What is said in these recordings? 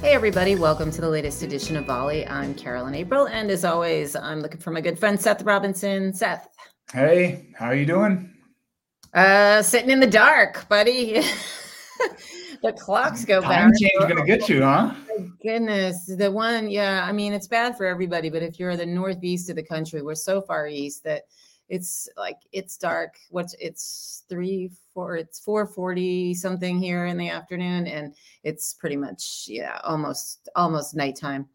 Hey, everybody, welcome to the latest edition of Volley. I'm Carolyn April, and as always, I'm looking for my good friend Seth Robinson. Seth. Hey, how are you doing? Uh, sitting in the dark, buddy. the clocks go back. Time change gonna get you, huh? Oh, goodness, the one, yeah. I mean, it's bad for everybody, but if you're the northeast of the country, we're so far east that it's like it's dark. What's it's three, four, it's four forty something here in the afternoon, and it's pretty much yeah, almost almost nighttime.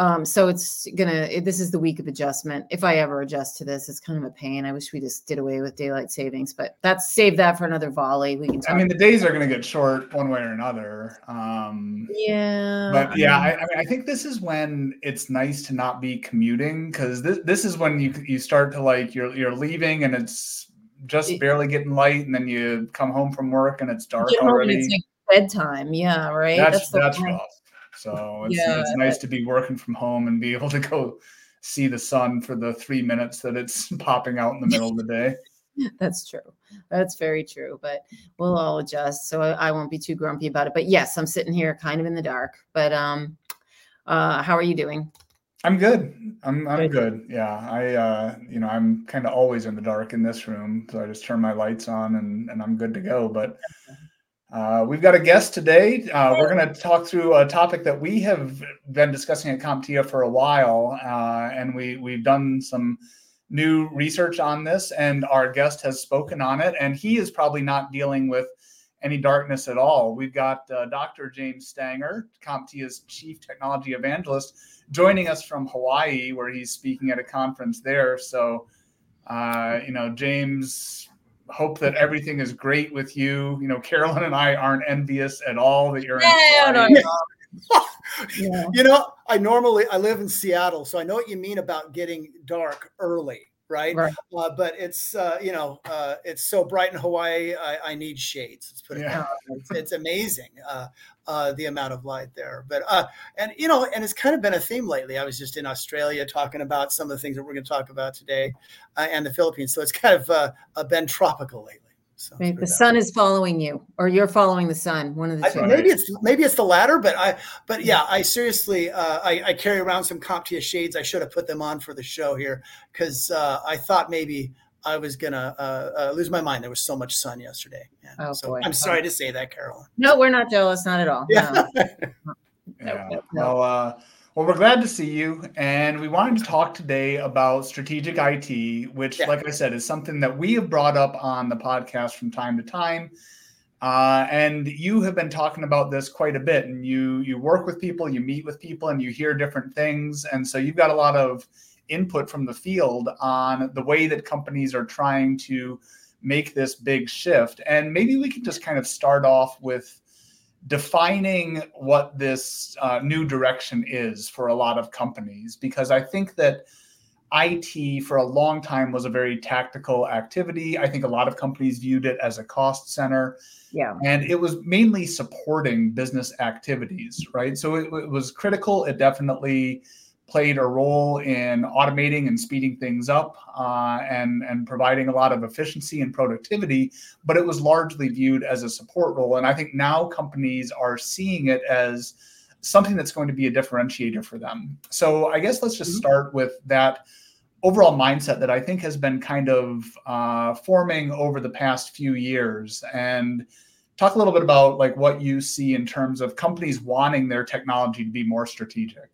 Um, so it's gonna. This is the week of adjustment. If I ever adjust to this, it's kind of a pain. I wish we just did away with daylight savings, but that's save that for another volley. We can. I mean, the days are gonna get short one way or another. Um, yeah. But yeah, I, I, mean, I think this is when it's nice to not be commuting because this this is when you you start to like you're you're leaving and it's just barely getting light, and then you come home from work and it's dark already. It's like bedtime. Yeah. Right. That's that's, that's rough. So it's, yeah. it's nice to be working from home and be able to go see the sun for the three minutes that it's popping out in the middle of the day. That's true. That's very true. But we'll all adjust. So I, I, won't be too grumpy about it. But yes, I'm sitting here kind of in the dark. But um uh how are you doing? I'm good. I'm I'm good. good. Yeah. I uh you know, I'm kind of always in the dark in this room. So I just turn my lights on and, and I'm good to go. But uh, we've got a guest today. Uh, we're going to talk through a topic that we have been discussing at CompTIA for a while, uh, and we we've done some new research on this, and our guest has spoken on it, and he is probably not dealing with any darkness at all. We've got uh, Dr. James Stanger, CompTIA's chief technology evangelist, joining us from Hawaii, where he's speaking at a conference there. So, uh, you know, James hope that everything is great with you. You know, Carolyn and I aren't envious at all that you're in. No, yeah. You know, I normally I live in Seattle, so I know what you mean about getting dark early, right? right. Uh, but it's uh, you know uh, it's so bright in Hawaii. I, I need shades. Let's put it yeah. It's, it's, amazing uh, uh, the amount of light there. But uh, and you know, and it's kind of been a theme lately. I was just in Australia talking about some of the things that we're going to talk about today, and the Philippines. So it's kind of been tropical lately. So right. The sun is following you, or you're following the sun. One of the two. I, maybe it's maybe it's the latter, but I but yeah, I seriously uh, I, I, carry around some CompTIA shades. I should have put them on for the show here because uh, I thought maybe I was gonna uh, uh, lose my mind. There was so much sun yesterday. Yeah. Oh so boy! I'm sorry to say that, Carolyn. No, we're not jealous, not at all. Yeah. No. yeah. No, no, well, uh, well, we're glad to see you, and we wanted to talk today about strategic IT, which, yeah. like I said, is something that we have brought up on the podcast from time to time. Uh, and you have been talking about this quite a bit, and you you work with people, you meet with people, and you hear different things, and so you've got a lot of input from the field on the way that companies are trying to make this big shift. And maybe we can just kind of start off with defining what this uh, new direction is for a lot of companies because I think that IT for a long time was a very tactical activity. I think a lot of companies viewed it as a cost center. Yeah. And it was mainly supporting business activities, right? So it, it was critical. It definitely played a role in automating and speeding things up uh, and, and providing a lot of efficiency and productivity, but it was largely viewed as a support role. And I think now companies are seeing it as something that's going to be a differentiator for them. So I guess let's just mm-hmm. start with that overall mindset that I think has been kind of uh, forming over the past few years. And talk a little bit about like what you see in terms of companies wanting their technology to be more strategic.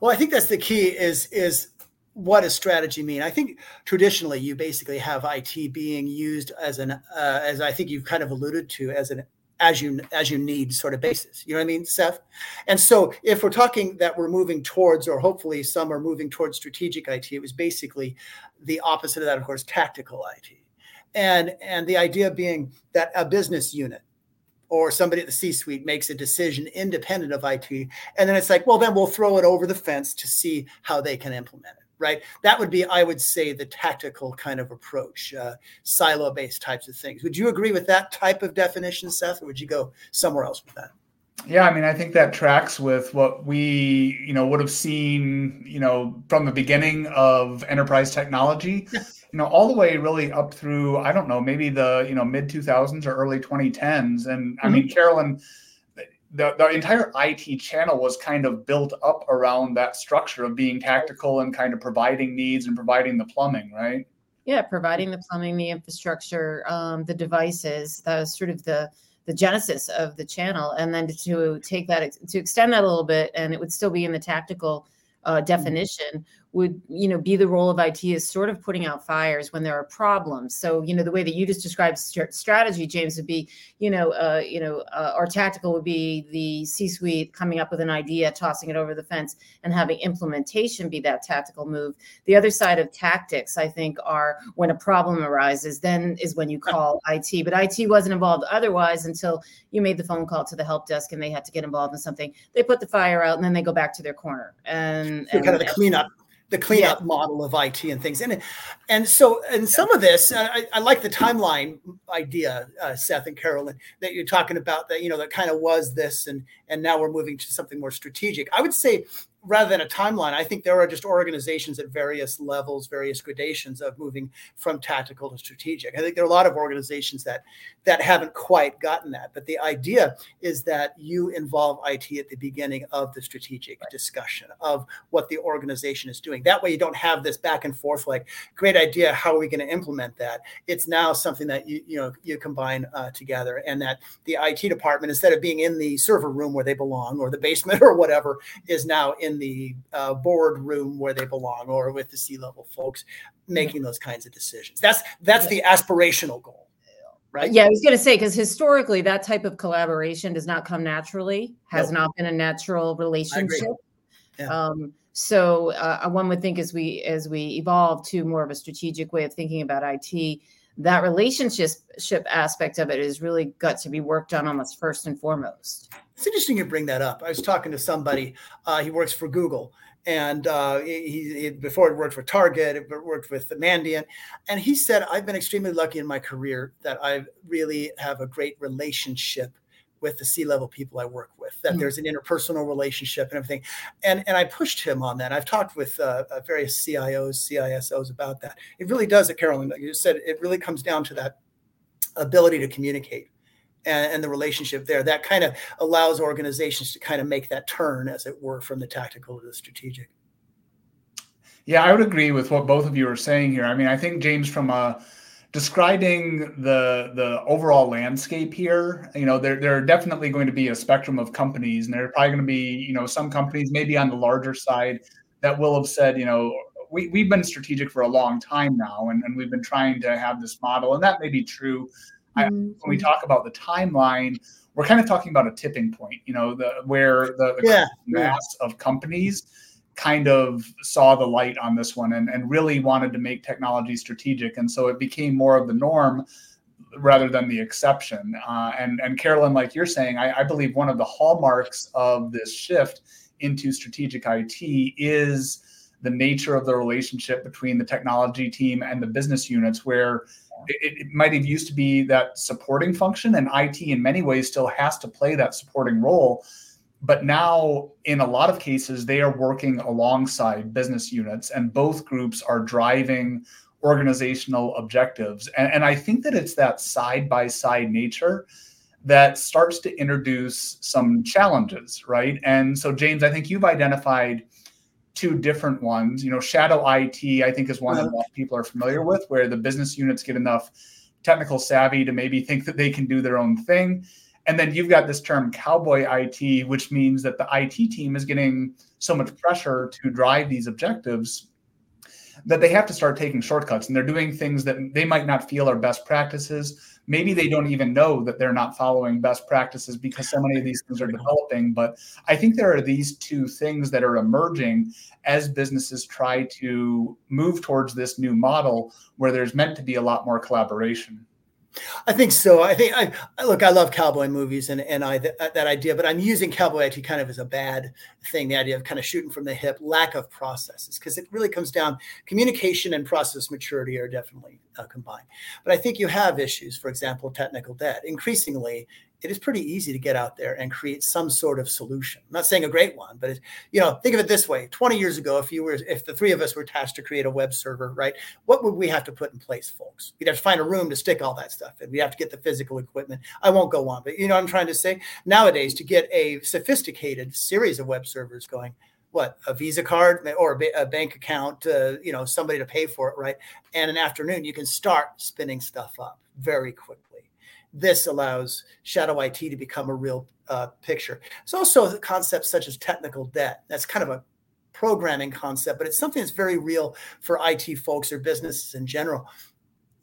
Well, I think that's the key is is what does strategy mean? I think traditionally you basically have IT being used as an uh, as I think you've kind of alluded to as an as you as you need sort of basis. You know what I mean, Seth? And so if we're talking that we're moving towards, or hopefully some are moving towards strategic IT, it was basically the opposite of that, of course, tactical IT. And and the idea being that a business unit or somebody at the C suite makes a decision independent of IT. And then it's like, well, then we'll throw it over the fence to see how they can implement it, right? That would be, I would say, the tactical kind of approach, uh, silo based types of things. Would you agree with that type of definition, Seth, or would you go somewhere else with that? Yeah, I mean, I think that tracks with what we, you know, would have seen, you know, from the beginning of enterprise technology, you know, all the way really up through, I don't know, maybe the, you know, mid 2000s or early 2010s. And I mm-hmm. mean, Carolyn, the, the entire IT channel was kind of built up around that structure of being tactical and kind of providing needs and providing the plumbing, right? Yeah, providing the plumbing, the infrastructure, um, the devices. That was sort of the the genesis of the channel, and then to take that to extend that a little bit, and it would still be in the tactical uh, mm-hmm. definition would you know be the role of IT is sort of putting out fires when there are problems. So you know the way that you just described st- strategy, James, would be you know uh, you know uh, or tactical would be the C-suite coming up with an idea, tossing it over the fence, and having implementation be that tactical move. The other side of tactics, I think, are when a problem arises, then is when you call IT. But IT wasn't involved otherwise until you made the phone call to the help desk and they had to get involved in something. They put the fire out and then they go back to their corner and, and kind of the cleanup the cleanup yeah. model of IT and things. And and so and some of this, I, I like the timeline idea, uh, Seth and Carolyn, that you're talking about. That you know that kind of was this, and and now we're moving to something more strategic. I would say rather than a timeline, I think there are just organizations at various levels, various gradations of moving from tactical to strategic. I think there are a lot of organizations that that haven't quite gotten that. But the idea is that you involve IT at the beginning of the strategic right. discussion of what the organization is doing. That way you don't have this back and forth like, great idea, how are we going to implement that? It's now something that you you know you combine uh, together and that the IT department, instead of being in the server room where they belong or the basement or whatever, is now in in the uh, board room where they belong or with the C-level folks making those kinds of decisions. That's that's the aspirational goal. Right? Yeah, I was going to say because historically that type of collaboration does not come naturally, has nope. not been a natural relationship. Yeah. Um, so uh, one would think as we as we evolve to more of a strategic way of thinking about IT, that relationship aspect of it is really got to be worked on almost first and foremost. It's interesting you bring that up. I was talking to somebody. Uh, he works for Google, and uh, he, he, before it worked for Target, it worked with Mandiant, and he said, "I've been extremely lucky in my career that I really have a great relationship." with the C-level people I work with, that mm-hmm. there's an interpersonal relationship and everything. And, and I pushed him on that. I've talked with uh, uh various CIOs, CISOs about that. It really does, it, Carolyn, like you said, it really comes down to that ability to communicate and, and, the relationship there. That kind of allows organizations to kind of make that turn, as it were, from the tactical to the strategic. Yeah, I would agree with what both of you are saying here. I mean, I think James, from a describing the the overall landscape here, you know, there there are definitely going to be a spectrum of companies, and there are probably going to be, you know, some companies maybe on the larger side that will have said, you know, we, we've been strategic for a long time now, and, and we've been trying to have this model, and that may be true I, when we mm-hmm. talk about the timeline, we're kind of talking about a tipping point, you know, the where the, the yeah. mass of companies kind of saw the light on this one and, and really wanted to make technology strategic. And so it became more of the norm rather than the exception. Uh, and, and Carolyn, like you're saying, I, I believe one of the hallmarks of this shift into strategic IT is the nature of the relationship between the technology team and the business units, where it, it, might have used to be that supporting function, and IT in many ways still has to play that supporting role. But now, in a lot of cases, they are working alongside business units, and both groups are driving organizational objectives. And, and I think that it's that side by side nature that starts to introduce some challenges, right? And so, James, I think you've identified two different ones. You know, shadow IT, I think, is one that uh-huh. people are familiar with, where the business units get enough technical savvy to maybe think that they can do their own thing. And then you've got this term cowboy IT, which means that the IT team is getting so much pressure to drive these objectives that they have to start taking shortcuts and they're doing things that they might not feel are best practices maybe they don't even know that they're not following best practices because so many of these things are developing. But I think there are these two things that are emerging as businesses try to move towards this new model where there's meant to be a lot more collaboration. I think so. I think I, I look. I love cowboy movies and and I th- that idea, but I'm using cowboy IT kind of as a bad thing. The idea of kind of shooting from the hip, lack of processes, because it really comes down. Communication and process maturity are definitely uh, combined, but I think you have issues. For example, technical debt. Increasingly, it is pretty easy to get out there and create some sort of solution. I'm not saying a great one, but you know, think of it this way: 20 years ago, if you were, if the three of us were tasked to create a web server, right? What would we have to put in place, folks? We'd have to find a room to stick all that stuff in. We'd have to get the physical equipment. I won't go on, but you know what I'm trying to say. Nowadays, to get a sophisticated series of web servers going, what a visa card or a bank account uh, you know somebody to pay for it right and an afternoon you can start spinning stuff up very quickly this allows shadow IT to become a real uh, picture. It's also concepts such as technical debt. That's kind of a programming concept, but it's something that's very real for IT folks or businesses in general.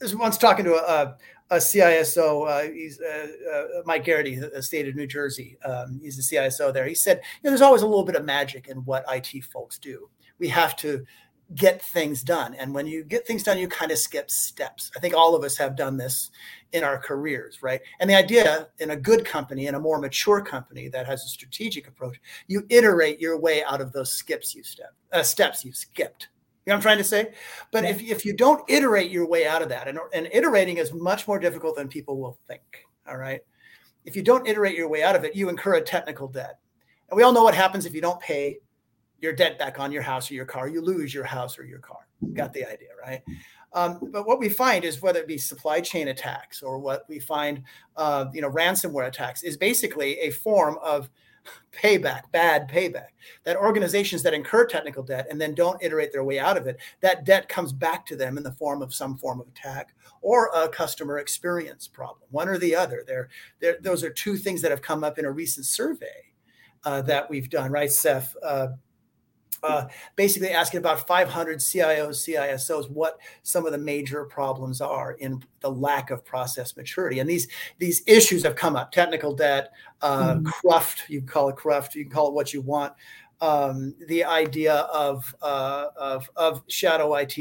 I was once talking to a, a CISO, uh, he's uh, uh, Mike Geraghty, the state of New Jersey. Um, he's the CISO there. He said, you know, there's always a little bit of magic in what IT folks do. We have to get things done. And when you get things done, you kind of skip steps. I think all of us have done this in our careers, right? And the idea in a good company, in a more mature company that has a strategic approach, you iterate your way out of those skips you step uh, steps you've skipped. You know what I'm trying to say? But yeah. if, if you don't iterate your way out of that, and, and iterating is much more difficult than people will think. All right. If you don't iterate your way out of it, you incur a technical debt. And we all know what happens if you don't pay your debt back on your house or your car, you lose your house or your car. Got the idea, right? Um, but what we find is whether it be supply chain attacks or what we find, uh, you know, ransomware attacks is basically a form of payback, bad payback. That organizations that incur technical debt and then don't iterate their way out of it, that debt comes back to them in the form of some form of attack or a customer experience problem, one or the other. There those are two things that have come up in a recent survey uh, that we've done, right, Seth? Uh, uh, basically asking about 500 CIOs, CISOs, what some of the major problems are in the lack of process maturity. And these these issues have come up: technical debt, uh, mm. cruft. You call it cruft. You can call it what you want. Um, the idea of, uh, of of shadow IT.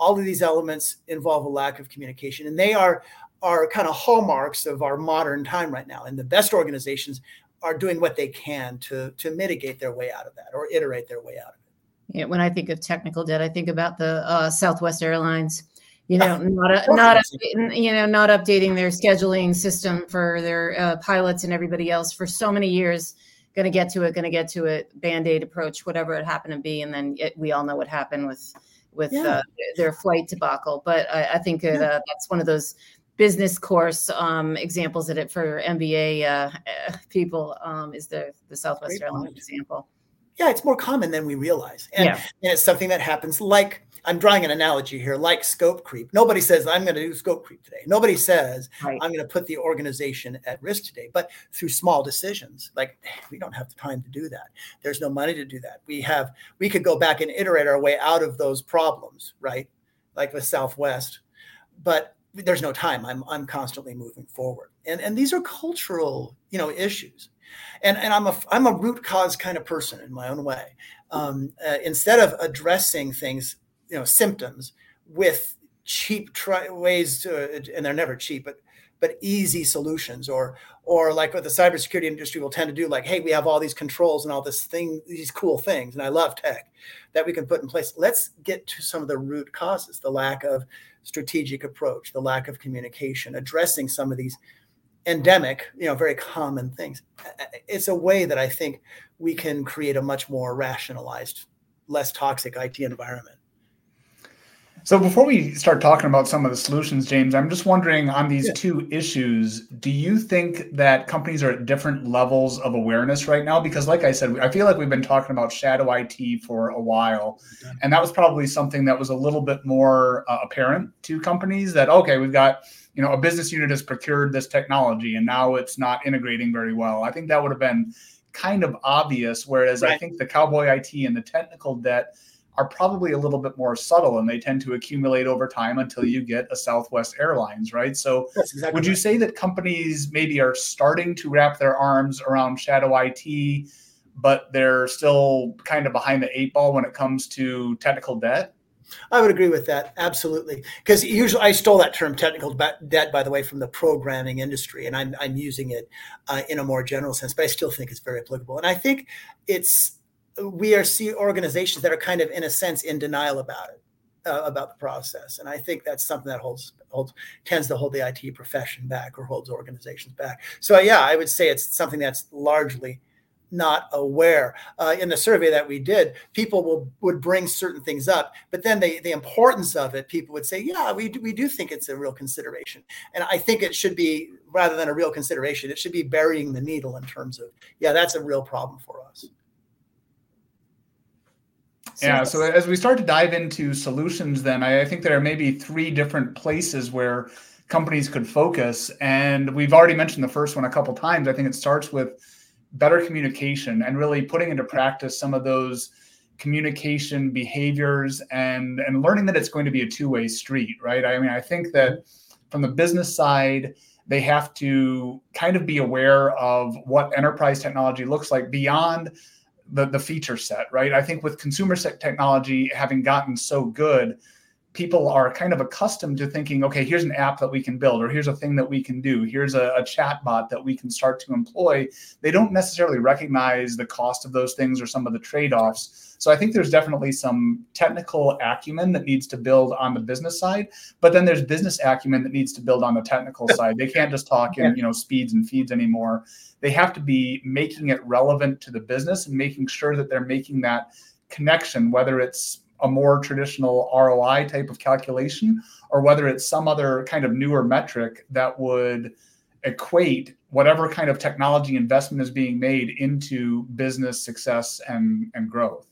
All of these elements involve a lack of communication, and they are are kind of hallmarks of our modern time right now. And the best organizations are doing what they can to to mitigate their way out of that or iterate their way out of it. Yeah, when I think of technical debt, I think about the uh, Southwest Airlines. You know, not a, not you know not updating their scheduling system for their uh, pilots and everybody else for so many years. Going to get to it. Going to get to it. Band aid approach, whatever it happened to be, and then it, we all know what happened with with yeah. uh, their flight debacle. But I, I think it, uh, that's one of those business course um, examples that it for MBA uh, people um, is the the Southwest Airlines example yeah, it's more common than we realize. And, yeah. and it's something that happens like I'm drawing an analogy here, like scope creep. Nobody says, I'm going to do scope creep today. Nobody says, right. I'm going to put the organization at risk today. But through small decisions, like we don't have the time to do that. There's no money to do that. We have, we could go back and iterate our way out of those problems, right? Like with Southwest. But there's no time. I'm, I'm constantly moving forward. And, and these are cultural, you know, issues and and I'm a I'm a root cause kind of person in my own way. Um, uh, instead of addressing things, you know, symptoms with cheap try- ways to, and they're never cheap, but but easy solutions, or or like what the cybersecurity industry will tend to do, like, hey, we have all these controls and all this thing, these cool things, and I love tech that we can put in place. Let's get to some of the root causes: the lack of strategic approach, the lack of communication, addressing some of these endemic, you know, very common things. It's a way that I think we can create a much more rationalized, less toxic IT environment. So before we start talking about some of the solutions, James, I'm just wondering on these yeah. two issues, do you think that companies are at different levels of awareness right now? Because like I said, I feel like we've been talking about shadow IT for a while, and that was probably something that was a little bit more uh, apparent to companies that okay, we've got you know a business unit has procured this technology and now it's not integrating very well i think that would have been kind of obvious whereas right. i think the cowboy it and the technical debt are probably a little bit more subtle and they tend to accumulate over time until you get a southwest airlines right? So exactly would you right. say that companies maybe are starting to wrap their arms around shadow it but they're still kind of behind the eight ball when it comes to technical debt? I would agree with that absolutely. Because usually I stole that term technical debt by the way from the programming industry and I'm I'm using it uh, in a more general sense but I still think it's very applicable. And I think it's we are see organizations that are kind of in a sense in denial about it uh, about the process. And I think that's something that holds holds tends to hold the IT profession back or holds organizations back. So yeah, I would say it's something that's largely not aware. Uh, in the survey that we did, people will would bring certain things up, but then they, the importance of it, people would say, "Yeah, we do, we do think it's a real consideration." And I think it should be rather than a real consideration, it should be burying the needle in terms of, "Yeah, that's a real problem for us." Yeah. So as we start to dive into solutions, then I think there are maybe three different places where companies could focus, and we've already mentioned the first one a couple times. I think it starts with better communication and really putting into practice some of those communication behaviors and and learning that it's going to be a two-way street right i mean i think that mm-hmm. from the business side they have to kind of be aware of what enterprise technology looks like beyond the, the feature set right i think with consumer set technology having gotten so good people are kind of accustomed to thinking, okay, here's an app that we can build, or here's a thing that we can do, here's a, a chat bot that we can start to employ. They don't necessarily recognize the cost of those things or some of the trade offs. So I think there's definitely some technical acumen that needs to build on the business side, but then there's business acumen that needs to build on the technical side. They can't just talk in you know speeds and feeds anymore. They have to be making it relevant to the business and making sure that they're making that connection, whether it's a more traditional ROI type of calculation, or whether it's some other kind of newer metric that would equate whatever kind of technology investment is being made into business success and, and growth.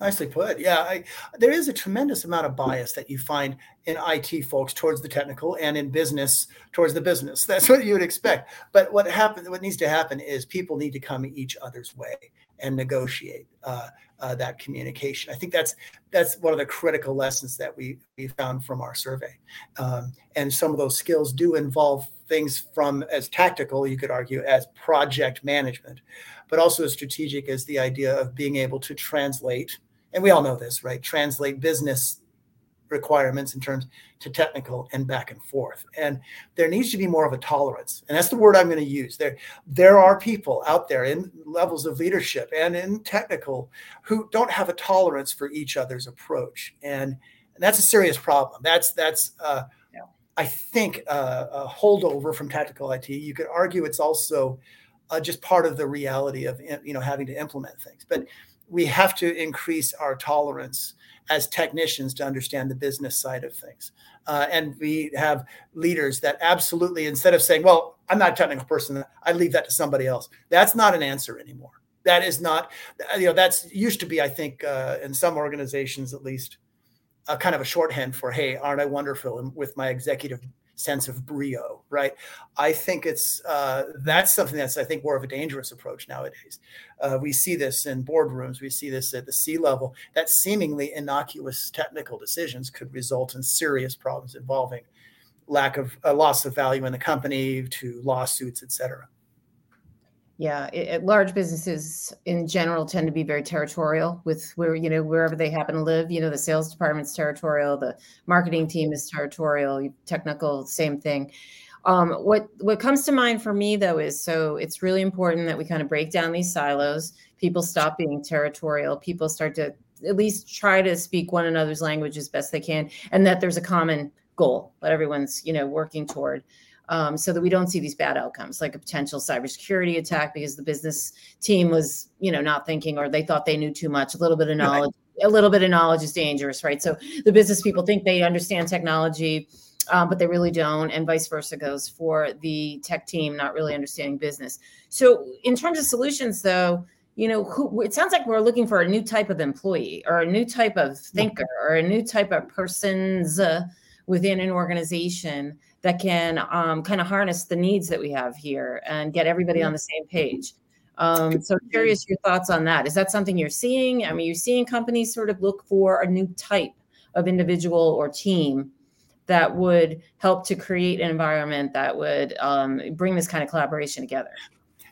Nicely put. Yeah, I, there is a tremendous amount of bias that you find in IT folks towards the technical and in business towards the business. That's what you would expect. But what happens, what needs to happen is people need to come each other's way and negotiate. Uh, uh, that communication. I think that's that's one of the critical lessons that we we found from our survey. Um, and some of those skills do involve things from as tactical, you could argue, as project management, but also as strategic as the idea of being able to translate. And we all know this, right? Translate business requirements in terms to technical and back and forth. And there needs to be more of a tolerance. And that's the word I'm going to use. There, there are people out there in levels of leadership and in technical who don't have a tolerance for each other's approach. And, and that's a serious problem. That's that's uh, yeah. I think uh, a holdover from tactical IT. You could argue it's also uh, just part of the reality of you know having to implement things. But we have to increase our tolerance as technicians to understand the business side of things. Uh, and we have leaders that absolutely, instead of saying, well, I'm not a technical person, I leave that to somebody else. That's not an answer anymore. That is not, you know, that's used to be, I think, uh, in some organizations at least, a kind of a shorthand for, hey, aren't I wonderful with my executive sense of brio, right? I think it's uh, that's something that's I think more of a dangerous approach nowadays. Uh, we see this in boardrooms, we see this at the C level. That seemingly innocuous technical decisions could result in serious problems involving lack of a loss of value in the company to lawsuits, et cetera. Yeah, it, it, large businesses in general tend to be very territorial with where you know wherever they happen to live. You know, the sales department's territorial, the marketing team is territorial, technical, same thing. Um, what what comes to mind for me though is so it's really important that we kind of break down these silos. People stop being territorial. People start to at least try to speak one another's language as best they can, and that there's a common goal that everyone's you know working toward um, so that we don't see these bad outcomes like a potential cybersecurity attack because the business team was you know not thinking or they thought they knew too much a little bit of knowledge right. a little bit of knowledge is dangerous right? So the business people think they understand technology um, but they really don't and vice versa goes for the tech team not really understanding business. So in terms of solutions though you know who it sounds like we're looking for a new type of employee or a new type of thinker or a new type of persons uh, within an organization that can um, kind of harness the needs that we have here and get everybody on the same page. Um, so curious your thoughts on that. Is that something you're seeing? I mean, you're seeing companies sort of look for a new type of individual or team that would help to create an environment that would um, bring this kind of collaboration together.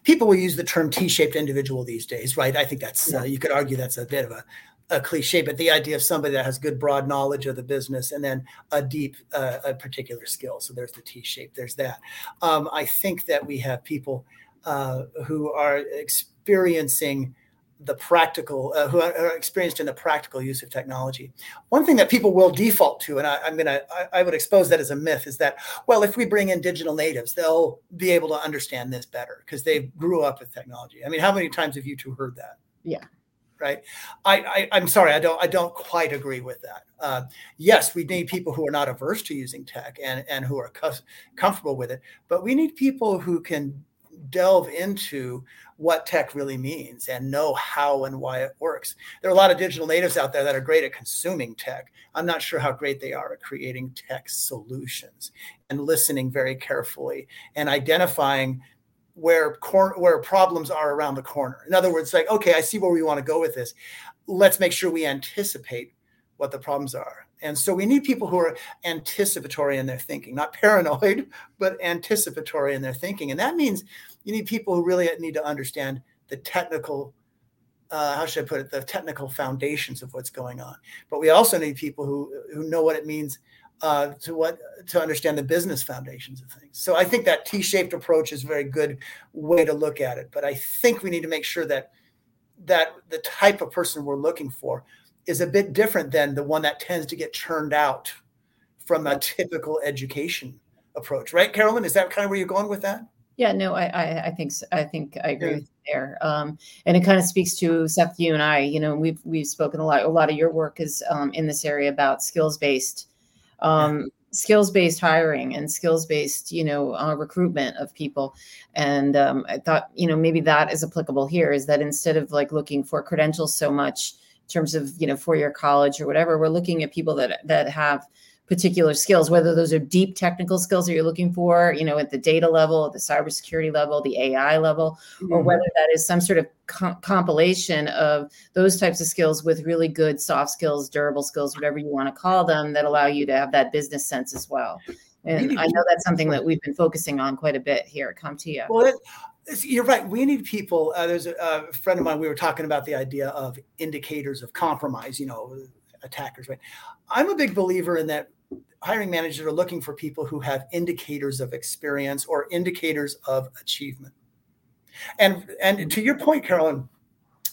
People will use the term T-shaped individual these days, right? I think that's uh, you could argue that's a bit of a a cliche, but the idea of somebody that has good broad knowledge of the business and then a deep, uh, a particular skill. So there's the T shape. There's that. Um, I think that we have people uh, who are experiencing the practical, uh, who are experienced in the practical use of technology. One thing that people will default to, and I, am gonna, I, I, would expose that as a myth, is that well, if we bring in digital natives, they'll be able to understand this better because they grew up with technology. I mean, how many times have you two heard that? Yeah. Right. I, I am sorry, I don't I don't quite agree with that. Uh, yes, we need people who are not averse to using tech and and who are comfortable with it, but we need people who can delve into what tech really means and know how and why it works. There are a lot of digital natives out there that are great at consuming tech. I'm not sure how great they are at creating tech solutions and listening very carefully and identifying where cor- where problems are around the corner. In other words, like, okay, I see where we want to go with this. Let's make sure we anticipate what the problems are. And so we need people who are anticipatory in their thinking, not paranoid, but anticipatory in their thinking. And that means you need people who really need to understand the technical uh, how should I put it, the technical foundations of what's going on. But we also need people who who know what it means uh, to what to understand the business foundations of things. So I think that T-shaped approach is a very good way to look at it. But I think we need to make sure that that the type of person we're looking for is a bit different than the one that tends to get churned out from a typical education approach, right, Carolyn? Is that kind of where you're going with that? Yeah, no, I, I, I think, so. I think I agree yeah. with you there. Um, and it kind of speaks to Seth, you and I. You know, we've we've spoken a lot. A lot of your work is um, in this area about skills based, um, skills based hiring and skills based, you know, uh, recruitment of people. And um, I thought, you know, maybe that is applicable here. Is that instead of like looking for credentials so much in terms of you know four year college or whatever, we're looking at people that that have particular skills, whether those are deep technical skills that you're looking for, you know, at the data level, the cybersecurity level, the AI level, mm-hmm. or whether that is some sort of com- compilation of those types of skills with really good soft skills, durable skills, whatever you want to call them, that allow you to have that business sense as well. And I know that's something that we've been focusing on quite a bit here at CompTIA. Well, you're right. We need people. Uh, there's a, a friend of mine. We were talking about the idea of indicators of compromise. You know, attackers. Right. I'm a big believer in that hiring managers are looking for people who have indicators of experience or indicators of achievement. And and to your point, Carolyn,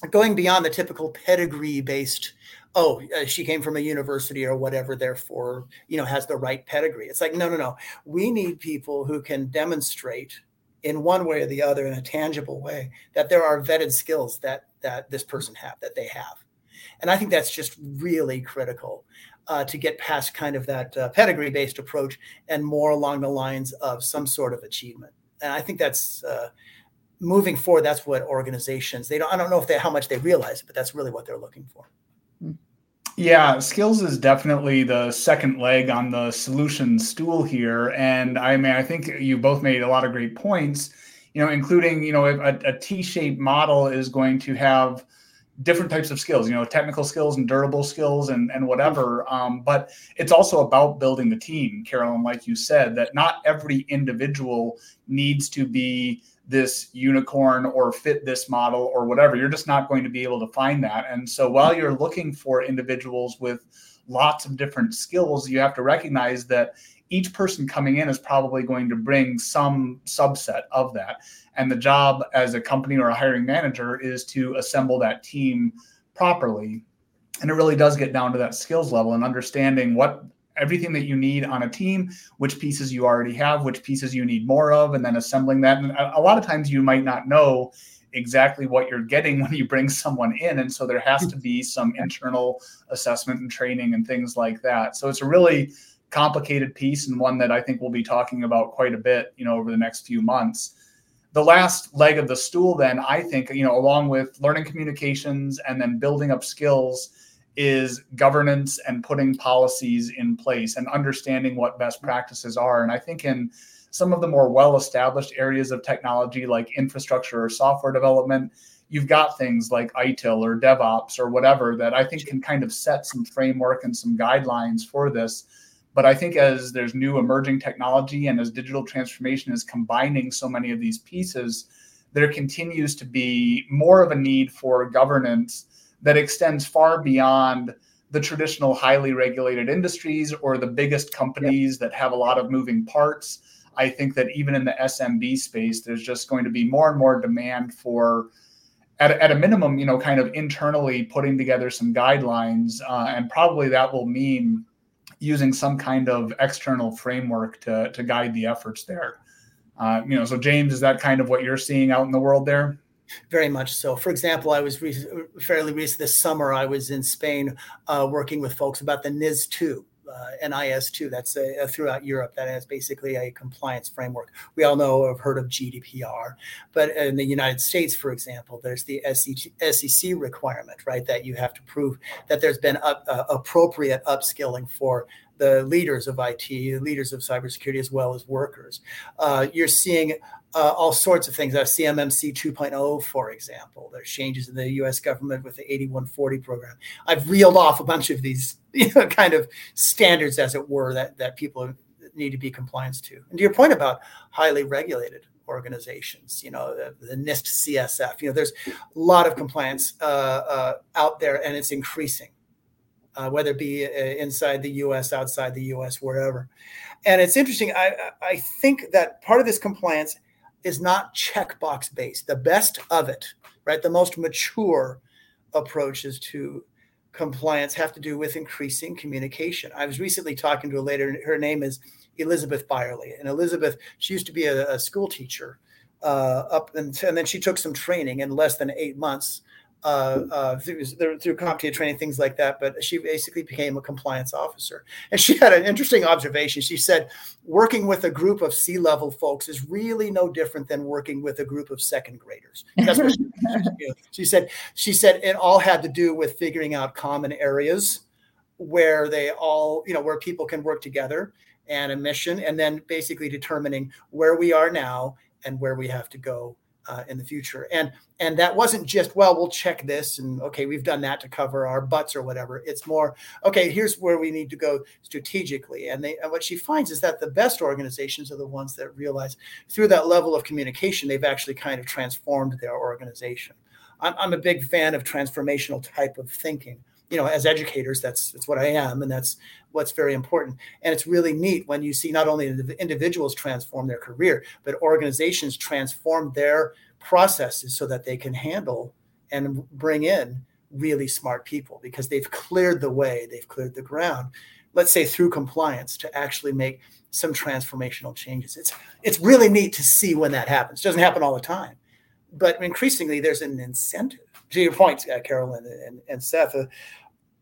going beyond the typical pedigree based oh uh, she came from a university or whatever therefore you know has the right pedigree. It's like no no no. We need people who can demonstrate in one way or the other in a tangible way that there are vetted skills that that this person have that they have. And i think that's just really critical uh, to get past kind of that uh, pedigree based approach and more along the lines of some sort of achievement. And I think that's uh, moving forward. That's what organizations they don't. I don't know if they how much they realize it, but that's really what they're looking for. Yeah, skills is definitely the second leg on the solution stool here, and I mean I think you both made a lot of great points. You know, including you know a, a T-shaped model is going to have different types of skills, you know, technical skills and durable skills and, and whatever. Um, but it's also about building the team, Carolyn, like you said, that not every individual needs to be this unicorn or fit this model or whatever. You're just not going to be able to find that. And so while you're looking for individuals with lots of different skills, you have to recognize that each person coming in is probably going to bring some subset of that. And the job as a company or a hiring manager is to assemble that team properly. And it really does get down to that skills level and understanding what everything that you need on a team, which pieces you already have, which pieces you need more of, and then assembling that. And a lot of times you might not know exactly what you're getting when you bring someone in. And so there has to be some internal assessment and training and things like that. So it's a really complicated piece and one that I think we'll be talking about quite a bit, you know, over the next few months. The last leg of the stool, then, I think, you know, along with learning communications and then building up skills, is governance and putting policies in place and understanding what best practices are. And I think in some of the more well established areas of technology, like infrastructure or software development, you've got things like ITIL or DevOps or whatever that I think can kind of set some framework and some guidelines for this. But I think as there's new emerging technology and as digital transformation is combining so many of these pieces, there continues to be more of a need for governance that extends far beyond the traditional highly regulated industries or the biggest companies that have a lot of moving parts. I think that even in the SMB space, there's just going to be more and more demand for at, at a minimum, you know, kind of internally putting together some guidelines, uh, and probably that will mean using some kind of external framework to to guide the efforts there. Uh, you know, so James, is that kind of what you're seeing out in the world there? Very much so. For example, I was re- fairly recent this summer. I was in Spain uh, working with folks about the NIS2, uh, NIS2. That's a, a throughout Europe. That is basically a compliance framework. We all know have heard of GDPR, but in the United States, for example, there's the SEC requirement, right? That you have to prove that there's been up, uh, appropriate upskilling for the leaders of IT, the leaders of cybersecurity, as well as workers. Uh, you're seeing uh, all sorts of things. Uh, CMMC 2.0, for example. There's changes in the U.S. government with the 8140 program. I've reeled off a bunch of these you know, kind of standards, as it were, that that people need to be compliant to. And to your point about highly regulated organizations, you know, the, the NIST CSF, you know, there's a lot of compliance uh, uh, out there, and it's increasing uh, whether it be uh, inside the U.S., outside the U.S., wherever. And it's interesting. I I think that part of this compliance is not checkbox based. The best of it, right? The most mature approaches to compliance have to do with increasing communication. I was recently talking to a lady. Her name is Elizabeth Byerly, and Elizabeth she used to be a, a school teacher uh, up and, and then she took some training in less than eight months uh, uh, through, through CompTIA training, things like that. But she basically became a compliance officer. And she had an interesting observation. She said, working with a group of C level folks is really no different than working with a group of second graders. That's what she, she said. She said it all had to do with figuring out common areas where they all, you know, where people can work together and a mission, and then basically determining where we are now and where we have to go uh, in the future. And and that wasn't just well, we'll check this and okay, we've done that to cover our butts or whatever. It's more okay. Here's where we need to go strategically. And they and what she finds is that the best organizations are the ones that realize through that level of communication, they've actually kind of transformed their organization. I'm, I'm a big fan of transformational type of thinking you know, as educators, that's that's what I am, and that's what's very important. And it's really neat when you see not only individuals transform their career, but organizations transform their processes so that they can handle and bring in really smart people because they've cleared the way, they've cleared the ground. Let's say through compliance to actually make some transformational changes. It's it's really neat to see when that happens. It doesn't happen all the time, but increasingly there's an incentive. To your point, uh, Carolyn and, and Seth, uh,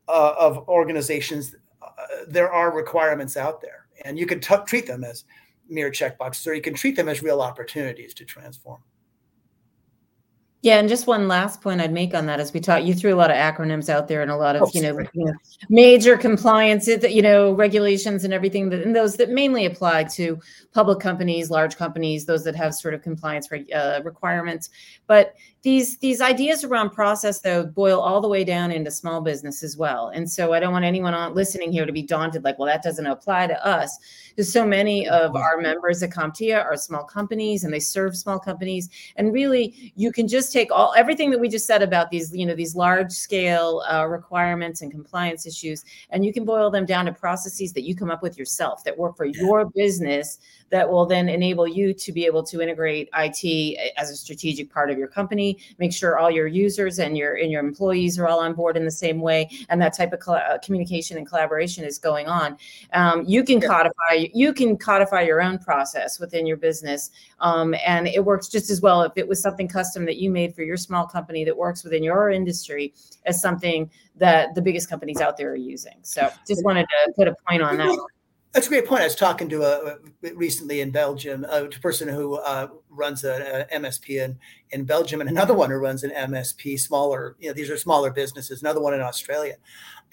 uh, of organizations, uh, there are requirements out there, and you can t- treat them as mere checkboxes, or you can treat them as real opportunities to transform. Yeah, and just one last point I'd make on that is we taught you threw a lot of acronyms out there and a lot of oh, you, know, you, know, major compliance, you know, regulations and everything that and those that mainly apply to public companies, large companies, those that have sort of compliance uh, requirements. But these these ideas around process though boil all the way down into small business as well. And so I don't want anyone on listening here to be daunted like, well, that doesn't apply to us because so many of our members at CompTIA are small companies and they serve small companies. And really, you can just take all everything that we just said about these, you know, these large scale uh, requirements and compliance issues, and you can boil them down to processes that you come up with yourself that work for your business that will then enable you to be able to integrate IT as a strategic part of your company, make sure all your users and your and your employees are all on board in the same way, and that type of uh, communication and collaboration is going on. Um, you can codify you can codify your own process within your business, um, and it works just as well if it was something custom that you made for your small company that works within your industry as something that the biggest companies out there are using. So, just wanted to put a point on that. That's a great point. I was talking to a recently in Belgium, a person who uh, runs a, a, MSP in, in Belgium, and another one who runs an MSP, smaller. You know, these are smaller businesses. Another one in Australia,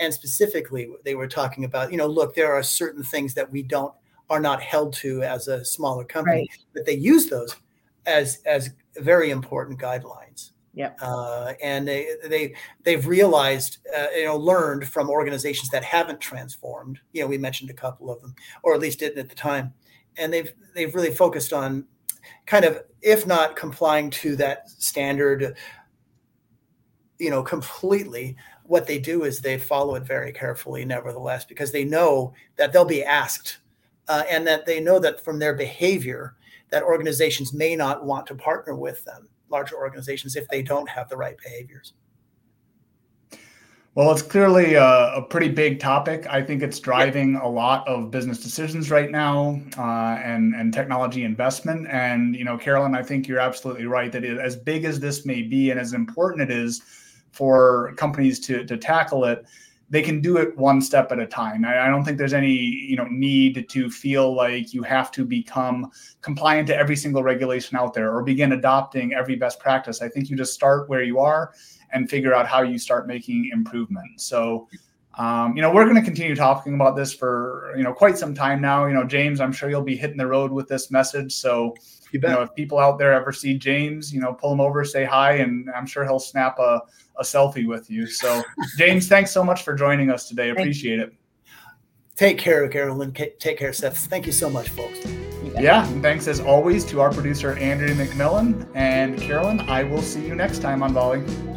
and specifically, they were talking about. You know, look, there are certain things that we don't are not held to as a smaller company, right. but they use those as as very important guidelines. Yeah. Uh, and they they they've realized, uh, you know, learned from organizations that haven't transformed. You know, we mentioned a couple of them, or at least didn't at the time, and they've they've really focused on kind of, if not complying to that standard, you know, completely. What they do is they follow it very carefully, nevertheless, because they know that they'll be asked, uh, and that they know that from their behavior that organizations may not want to partner with them larger organizations if they don't have the right behaviors. Well, it's clearly a, a, pretty big topic. I think it's driving a lot of business decisions right now, uh, and and technology investment. And you know, Carolyn, I think you're absolutely right that it, as big as this may be, and as important it is for companies to to tackle it, they can do it one step at a time. I, I don't think there's any you know need to feel like you have to become compliant to every single regulation out there or begin adopting every best practice. I think you just start where you are and figure out how you start making improvement. So, um, you know, we're going to continue talking about this for you know quite some time now. You know, James, I'm sure you'll be hitting the road with this message. So, you, you know, if people out there ever see James, you know, pull him over, say hi, and I'm sure he'll snap a, a selfie with you. So, James, thanks so much for joining us today. Appreciate it. Take care, Carolyn. Take care, Seth. Thank you so much, folks. Yeah, and thanks as always to our producer, Andrew McMillan. And Carolyn, I will see you next time on Volley.